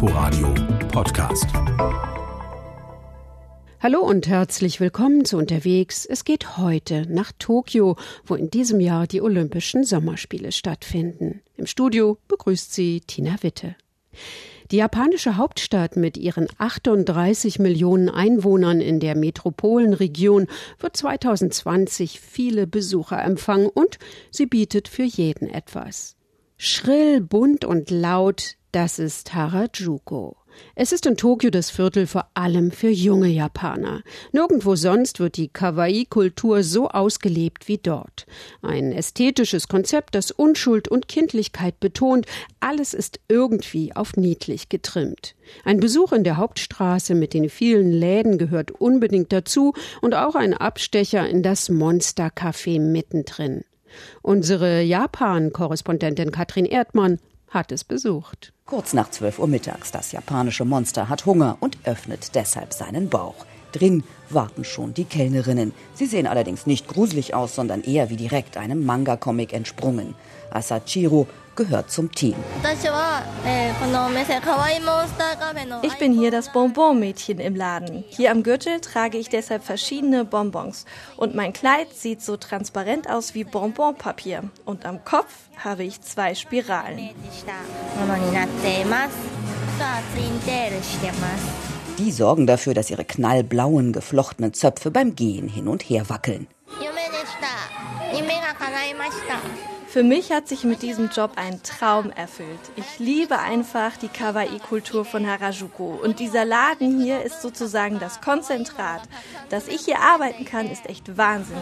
Inforadio Podcast. Hallo und herzlich willkommen zu Unterwegs. Es geht heute nach Tokio, wo in diesem Jahr die Olympischen Sommerspiele stattfinden. Im Studio begrüßt sie Tina Witte. Die japanische Hauptstadt mit ihren 38 Millionen Einwohnern in der Metropolenregion wird 2020 viele Besucher empfangen und sie bietet für jeden etwas. Schrill, bunt und laut, das ist Harajuku. Es ist in Tokio das Viertel vor allem für junge Japaner. Nirgendwo sonst wird die Kawaii-Kultur so ausgelebt wie dort. Ein ästhetisches Konzept, das Unschuld und Kindlichkeit betont. Alles ist irgendwie auf niedlich getrimmt. Ein Besuch in der Hauptstraße mit den vielen Läden gehört unbedingt dazu und auch ein Abstecher in das Monster Café mittendrin. Unsere Japan-Korrespondentin Katrin Erdmann hat es besucht. Kurz nach 12 Uhr mittags, das japanische Monster hat Hunger und öffnet deshalb seinen Bauch. Drin warten schon die Kellnerinnen. Sie sehen allerdings nicht gruselig aus, sondern eher wie direkt einem Manga-Comic entsprungen. Asachiro gehört zum Team. Ich bin hier das Bonbon-Mädchen im Laden. Hier am Gürtel trage ich deshalb verschiedene Bonbons. Und mein Kleid sieht so transparent aus wie Bonbonpapier. Und am Kopf habe ich zwei Spiralen. Die sorgen dafür, dass ihre knallblauen, geflochtenen Zöpfe beim Gehen hin und her wackeln. Für mich hat sich mit diesem Job ein Traum erfüllt. Ich liebe einfach die Kawaii-Kultur von Harajuku. Und dieser Laden hier ist sozusagen das Konzentrat. Dass ich hier arbeiten kann, ist echt Wahnsinn.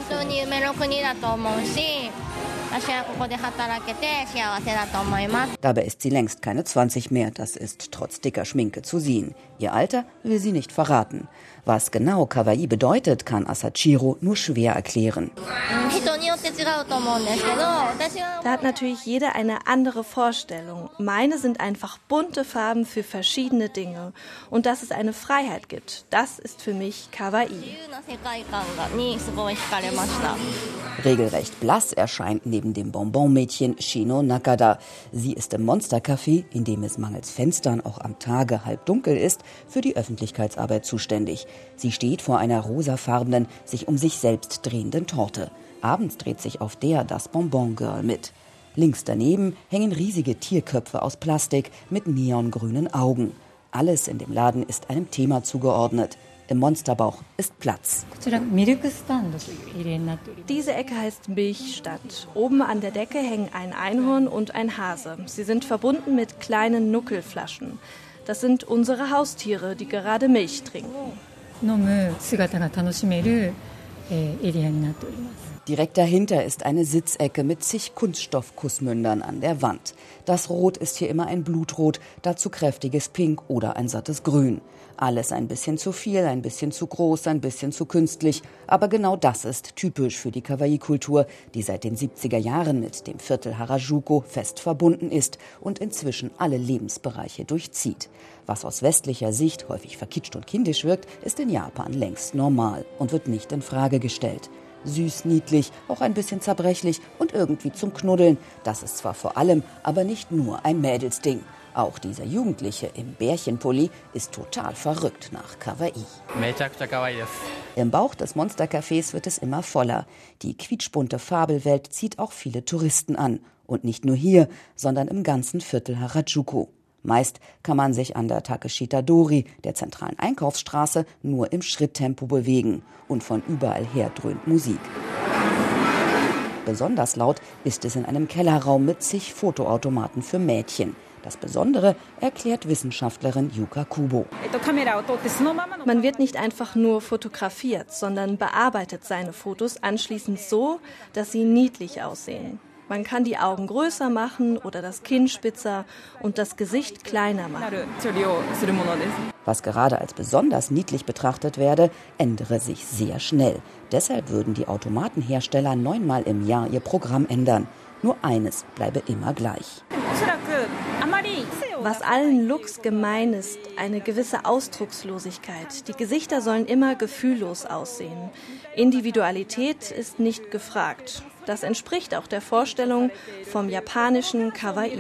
Dabei ist sie längst keine 20 mehr, das ist trotz dicker Schminke zu sehen. Ihr Alter will sie nicht verraten. Was genau Kawaii bedeutet, kann Asachiro nur schwer erklären. Da hat natürlich jeder eine andere Vorstellung. Meine sind einfach bunte Farben für verschiedene Dinge. Und dass es eine Freiheit gibt, das ist für mich Kawaii. Regelrecht blass erscheint neben dem Bonbonmädchen Shino Nakada. Sie ist im Monstercafé, in dem es mangels Fenstern auch am Tage halb dunkel ist, für die Öffentlichkeitsarbeit zuständig. Sie steht vor einer rosafarbenen, sich um sich selbst drehenden Torte. Abends dreht sich auf der das Bonbon Girl mit. Links daneben hängen riesige Tierköpfe aus Plastik mit neongrünen Augen. Alles in dem Laden ist einem Thema zugeordnet. Im Monsterbauch ist Platz. Diese Ecke heißt Milchstadt. Oben an der Decke hängen ein Einhorn und ein Hase. Sie sind verbunden mit kleinen Nuckelflaschen. Das sind unsere Haustiere, die gerade Milch trinken. Direkt dahinter ist eine Sitzecke mit zig Kunststoffkussmündern an der Wand. Das Rot ist hier immer ein Blutrot, dazu kräftiges Pink oder ein sattes Grün. Alles ein bisschen zu viel, ein bisschen zu groß, ein bisschen zu künstlich. Aber genau das ist typisch für die Kawaii-Kultur, die seit den 70er Jahren mit dem Viertel Harajuku fest verbunden ist und inzwischen alle Lebensbereiche durchzieht. Was aus westlicher Sicht häufig verkitscht und kindisch wirkt, ist in Japan längst normal und wird nicht in Frage gestellt süß, niedlich, auch ein bisschen zerbrechlich und irgendwie zum Knuddeln. Das ist zwar vor allem, aber nicht nur ein Mädelsding. Auch dieser Jugendliche im Bärchenpulli ist total verrückt nach Kawaii. Im Bauch des Monstercafés wird es immer voller. Die quietschbunte Fabelwelt zieht auch viele Touristen an. Und nicht nur hier, sondern im ganzen Viertel Harajuku. Meist kann man sich an der Takeshita Dori, der zentralen Einkaufsstraße, nur im Schritttempo bewegen und von überall her dröhnt Musik. Besonders laut ist es in einem Kellerraum mit zig Fotoautomaten für Mädchen. Das Besondere erklärt Wissenschaftlerin Yuka Kubo. Man wird nicht einfach nur fotografiert, sondern bearbeitet seine Fotos anschließend so, dass sie niedlich aussehen. Man kann die Augen größer machen oder das Kinn spitzer und das Gesicht kleiner machen. Was gerade als besonders niedlich betrachtet werde, ändere sich sehr schnell. Deshalb würden die Automatenhersteller neunmal im Jahr ihr Programm ändern. Nur eines bleibe immer gleich. Was allen Looks gemein ist, eine gewisse Ausdruckslosigkeit. Die Gesichter sollen immer gefühllos aussehen. Individualität ist nicht gefragt. Das entspricht auch der Vorstellung vom japanischen Kawaii.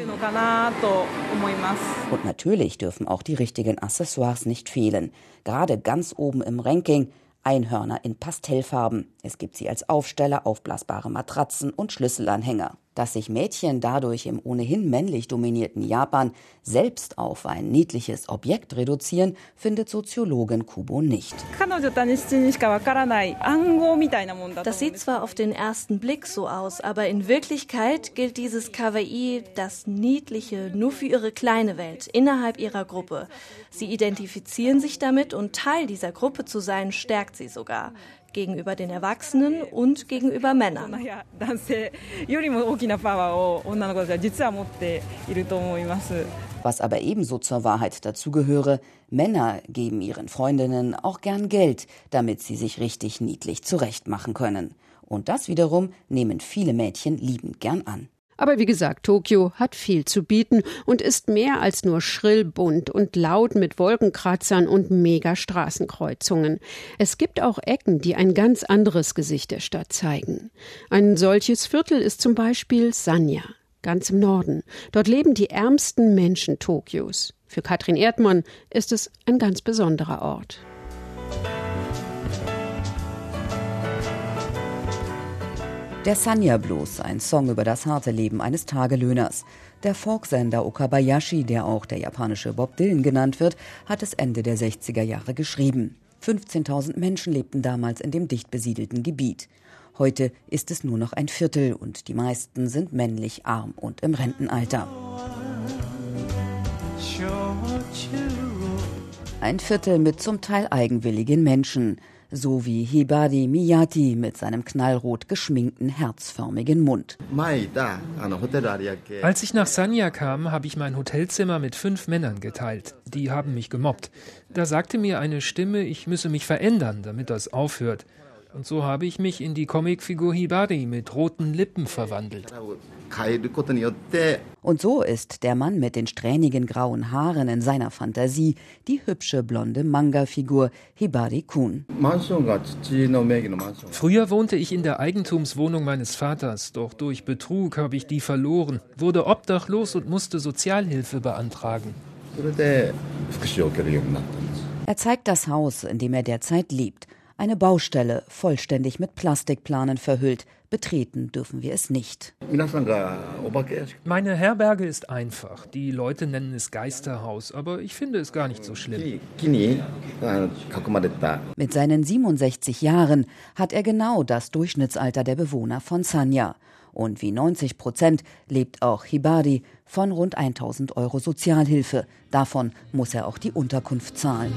Und natürlich dürfen auch die richtigen Accessoires nicht fehlen. Gerade ganz oben im Ranking Einhörner in Pastellfarben. Es gibt sie als Aufsteller, aufblasbare Matratzen und Schlüsselanhänger. Dass sich Mädchen dadurch im ohnehin männlich dominierten Japan selbst auf ein niedliches Objekt reduzieren, findet Soziologin Kubo nicht. Das sieht zwar auf den ersten Blick so aus, aber in Wirklichkeit gilt dieses Kawaii, das Niedliche, nur für ihre kleine Welt innerhalb ihrer Gruppe. Sie identifizieren sich damit und Teil dieser Gruppe zu sein, stärkt sie sogar gegenüber den Erwachsenen und gegenüber Männern. Was aber ebenso zur Wahrheit dazugehöre, Männer geben ihren Freundinnen auch gern Geld, damit sie sich richtig niedlich zurechtmachen können. Und das wiederum nehmen viele Mädchen liebend gern an. Aber wie gesagt, Tokio hat viel zu bieten und ist mehr als nur schrill, bunt und laut mit Wolkenkratzern und Megastraßenkreuzungen. Es gibt auch Ecken, die ein ganz anderes Gesicht der Stadt zeigen. Ein solches Viertel ist zum Beispiel Sanya, ganz im Norden. Dort leben die ärmsten Menschen Tokios. Für Katrin Erdmann ist es ein ganz besonderer Ort. Der Sanya Blues, ein Song über das harte Leben eines Tagelöhners. Der Folksender Okabayashi, der auch der japanische Bob Dylan genannt wird, hat es Ende der 60er Jahre geschrieben. 15.000 Menschen lebten damals in dem dicht besiedelten Gebiet. Heute ist es nur noch ein Viertel und die meisten sind männlich, arm und im Rentenalter. Ein Viertel mit zum Teil eigenwilligen Menschen so wie Hibari Miyati mit seinem knallrot geschminkten, herzförmigen Mund. Als ich nach Sanya kam, habe ich mein Hotelzimmer mit fünf Männern geteilt. Die haben mich gemobbt. Da sagte mir eine Stimme, ich müsse mich verändern, damit das aufhört. Und so habe ich mich in die Comicfigur Hibari mit roten Lippen verwandelt. Und so ist der Mann mit den strähnigen grauen Haaren in seiner Fantasie die hübsche blonde Manga-Figur Hibari Kun. Früher wohnte ich in der Eigentumswohnung meines Vaters, doch durch Betrug habe ich die verloren, wurde obdachlos und musste Sozialhilfe beantragen. Er zeigt das Haus, in dem er derzeit lebt. Eine Baustelle, vollständig mit Plastikplanen verhüllt. Betreten dürfen wir es nicht. Meine Herberge ist einfach. Die Leute nennen es Geisterhaus, aber ich finde es gar nicht so schlimm. Mit seinen 67 Jahren hat er genau das Durchschnittsalter der Bewohner von Sanya. Und wie 90 Prozent lebt auch Hibari von rund 1000 Euro Sozialhilfe. Davon muss er auch die Unterkunft zahlen.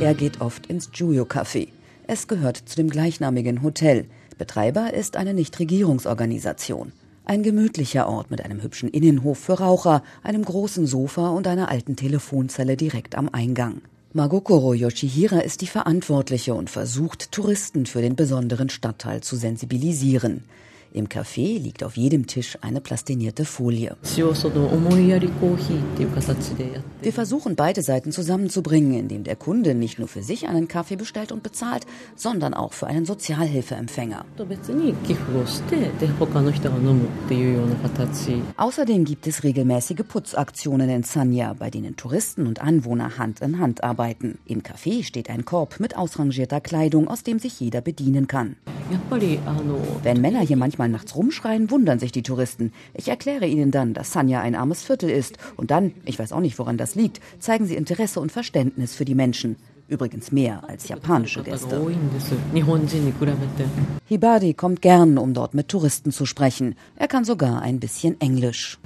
Er geht oft ins Juyo Café. Es gehört zu dem gleichnamigen Hotel. Betreiber ist eine Nichtregierungsorganisation. Ein gemütlicher Ort mit einem hübschen Innenhof für Raucher, einem großen Sofa und einer alten Telefonzelle direkt am Eingang. Magokoro Yoshihira ist die Verantwortliche und versucht, Touristen für den besonderen Stadtteil zu sensibilisieren. Im Café liegt auf jedem Tisch eine plastinierte Folie. Wir versuchen beide Seiten zusammenzubringen, indem der Kunde nicht nur für sich einen Kaffee bestellt und bezahlt, sondern auch für einen Sozialhilfeempfänger. Außerdem gibt es regelmäßige Putzaktionen in Sanya, bei denen Touristen und Anwohner Hand in Hand arbeiten. Im Café steht ein Korb mit ausrangierter Kleidung, aus dem sich jeder bedienen kann. Wenn Männer hier manchmal manchmal nachts rumschreien, wundern sich die Touristen. Ich erkläre ihnen dann, dass Sanya ein armes Viertel ist. Und dann, ich weiß auch nicht, woran das liegt, zeigen sie Interesse und Verständnis für die Menschen. Übrigens mehr als japanische Gäste. Hibari kommt gern, um dort mit Touristen zu sprechen. Er kann sogar ein bisschen Englisch.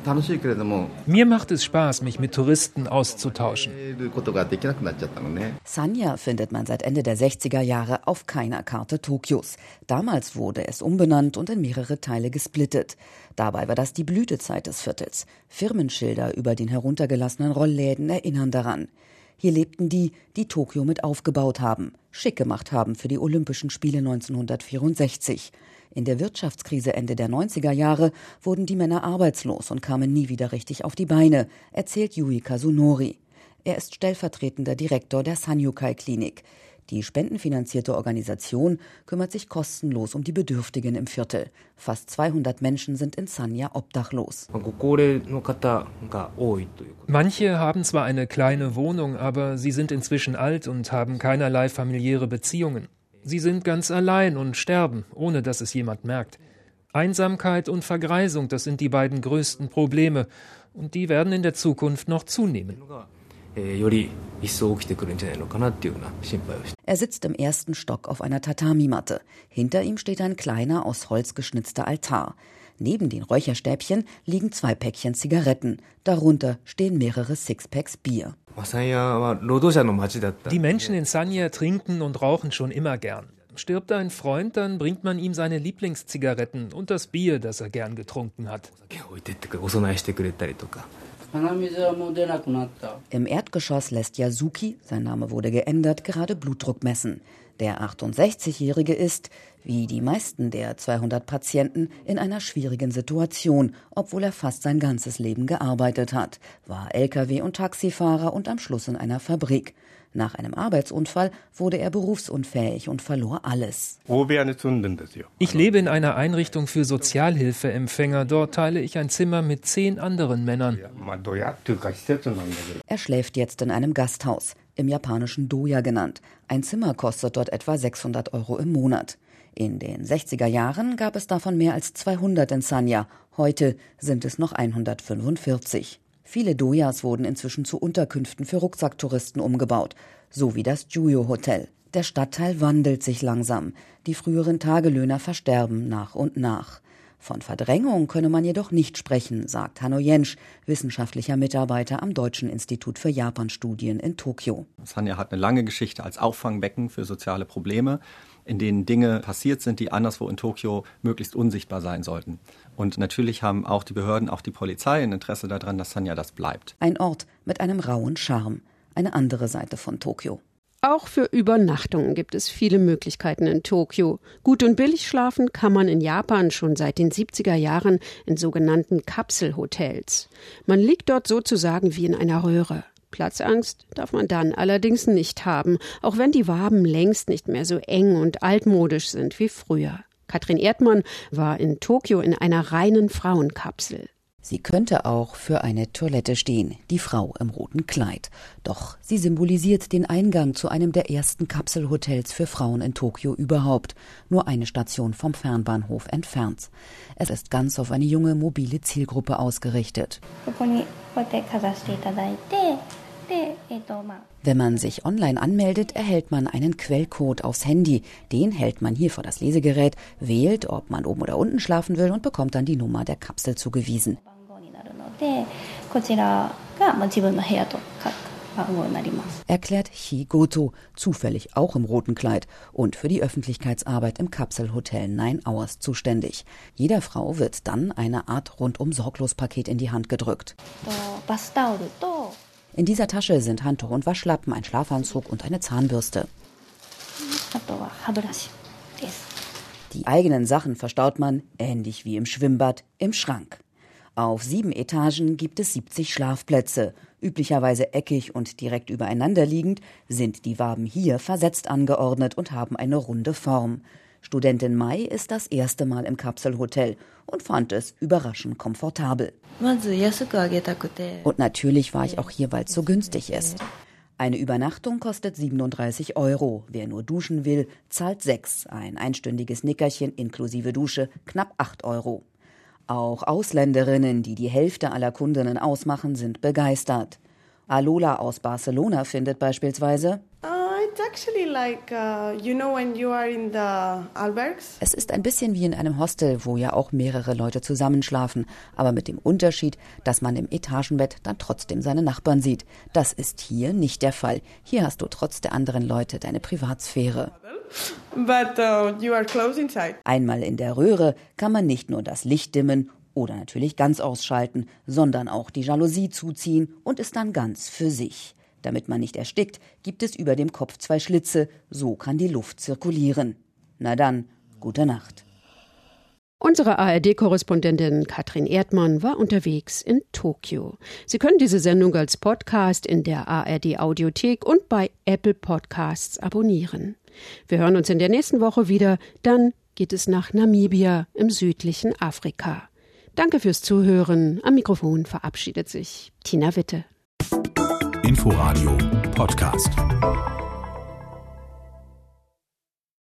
Mir macht es Spaß, mich mit Touristen auszutauschen. Sanya findet man seit Ende der 60er Jahre auf keiner Karte Tokios. Damals wurde es umbenannt und in mehrere Teile gesplittet. Dabei war das die Blütezeit des Viertels. Firmenschilder über den heruntergelassenen Rollläden erinnern daran. Hier lebten die, die Tokio mit aufgebaut haben, schick gemacht haben für die Olympischen Spiele 1964. In der Wirtschaftskrise Ende der 90er Jahre wurden die Männer arbeitslos und kamen nie wieder richtig auf die Beine, erzählt Yui Kazunori. Er ist stellvertretender Direktor der Sanyukai Klinik. Die spendenfinanzierte Organisation kümmert sich kostenlos um die Bedürftigen im Viertel. Fast 200 Menschen sind in Sanya obdachlos. Manche haben zwar eine kleine Wohnung, aber sie sind inzwischen alt und haben keinerlei familiäre Beziehungen. Sie sind ganz allein und sterben, ohne dass es jemand merkt. Einsamkeit und Vergreisung, das sind die beiden größten Probleme, und die werden in der Zukunft noch zunehmen. Er sitzt im ersten Stock auf einer Tatami-Matte. Hinter ihm steht ein kleiner aus Holz geschnitzter Altar. Neben den Räucherstäbchen liegen zwei Päckchen Zigaretten. Darunter stehen mehrere Sixpacks Bier. Die Menschen in Sanya trinken und rauchen schon immer gern. Stirbt ein Freund, dann bringt man ihm seine Lieblingszigaretten und das Bier, das er gern getrunken hat. Im Erdgeschoss lässt Yasuki, sein Name wurde geändert, gerade Blutdruck messen. Der 68-Jährige ist, wie die meisten der 200 Patienten, in einer schwierigen Situation, obwohl er fast sein ganzes Leben gearbeitet hat, war Lkw- und Taxifahrer und am Schluss in einer Fabrik. Nach einem Arbeitsunfall wurde er berufsunfähig und verlor alles. Ich lebe in einer Einrichtung für Sozialhilfeempfänger. Dort teile ich ein Zimmer mit zehn anderen Männern. Er schläft jetzt in einem Gasthaus, im japanischen Doya genannt. Ein Zimmer kostet dort etwa 600 Euro im Monat. In den 60er Jahren gab es davon mehr als 200 in Sanya. Heute sind es noch 145. Viele Dojas wurden inzwischen zu Unterkünften für Rucksacktouristen umgebaut, so wie das Juyo Hotel. Der Stadtteil wandelt sich langsam. Die früheren Tagelöhner versterben nach und nach. Von Verdrängung könne man jedoch nicht sprechen, sagt Hanno Jensch, wissenschaftlicher Mitarbeiter am Deutschen Institut für Japanstudien in Tokio. Sanya hat eine lange Geschichte als Auffangbecken für soziale Probleme in denen Dinge passiert sind, die anderswo in Tokio möglichst unsichtbar sein sollten. Und natürlich haben auch die Behörden, auch die Polizei ein Interesse daran, dass Sanya das bleibt. Ein Ort mit einem rauen Charme. Eine andere Seite von Tokio. Auch für Übernachtungen gibt es viele Möglichkeiten in Tokio. Gut und billig schlafen kann man in Japan schon seit den 70er Jahren in sogenannten Kapselhotels. Man liegt dort sozusagen wie in einer Röhre. Platzangst darf man dann allerdings nicht haben, auch wenn die Waben längst nicht mehr so eng und altmodisch sind wie früher. Katrin Erdmann war in Tokio in einer reinen Frauenkapsel. Sie könnte auch für eine Toilette stehen, die Frau im roten Kleid. Doch sie symbolisiert den Eingang zu einem der ersten Kapselhotels für Frauen in Tokio überhaupt, nur eine Station vom Fernbahnhof entfernt. Es ist ganz auf eine junge, mobile Zielgruppe ausgerichtet. Wenn man sich online anmeldet, erhält man einen Quellcode aufs Handy. Den hält man hier vor das Lesegerät, wählt, ob man oben oder unten schlafen will und bekommt dann die Nummer der Kapsel zugewiesen. Erklärt Higoto, zufällig auch im roten Kleid und für die Öffentlichkeitsarbeit im Kapselhotel Nine Hours zuständig. Jeder Frau wird dann eine Art rundum sorglos Paket in die Hand gedrückt. In dieser Tasche sind Handtuch und Waschlappen, ein Schlafanzug und eine Zahnbürste. Die eigenen Sachen verstaut man, ähnlich wie im Schwimmbad, im Schrank. Auf sieben Etagen gibt es 70 Schlafplätze. Üblicherweise eckig und direkt übereinander liegend, sind die Waben hier versetzt angeordnet und haben eine runde Form. Studentin Mai ist das erste Mal im Kapselhotel und fand es überraschend komfortabel. Und natürlich war ich auch hier, weil es so günstig ist. Eine Übernachtung kostet 37 Euro. Wer nur duschen will, zahlt 6. Ein einstündiges Nickerchen inklusive Dusche knapp 8 Euro. Auch Ausländerinnen, die die Hälfte aller Kundinnen ausmachen, sind begeistert. Alola aus Barcelona findet beispielsweise, es ist ein bisschen wie in einem Hostel, wo ja auch mehrere Leute zusammenschlafen, aber mit dem Unterschied, dass man im Etagenbett dann trotzdem seine Nachbarn sieht. Das ist hier nicht der Fall. Hier hast du trotz der anderen Leute deine Privatsphäre. But, uh, Einmal in der Röhre kann man nicht nur das Licht dimmen oder natürlich ganz ausschalten, sondern auch die Jalousie zuziehen und ist dann ganz für sich. Damit man nicht erstickt, gibt es über dem Kopf zwei Schlitze, so kann die Luft zirkulieren. Na dann, gute Nacht. Unsere ARD-Korrespondentin Katrin Erdmann war unterwegs in Tokio. Sie können diese Sendung als Podcast in der ARD-Audiothek und bei Apple Podcasts abonnieren. Wir hören uns in der nächsten Woche wieder. Dann geht es nach Namibia im südlichen Afrika. Danke fürs Zuhören. Am Mikrofon verabschiedet sich Tina Witte. Inforadio Podcast.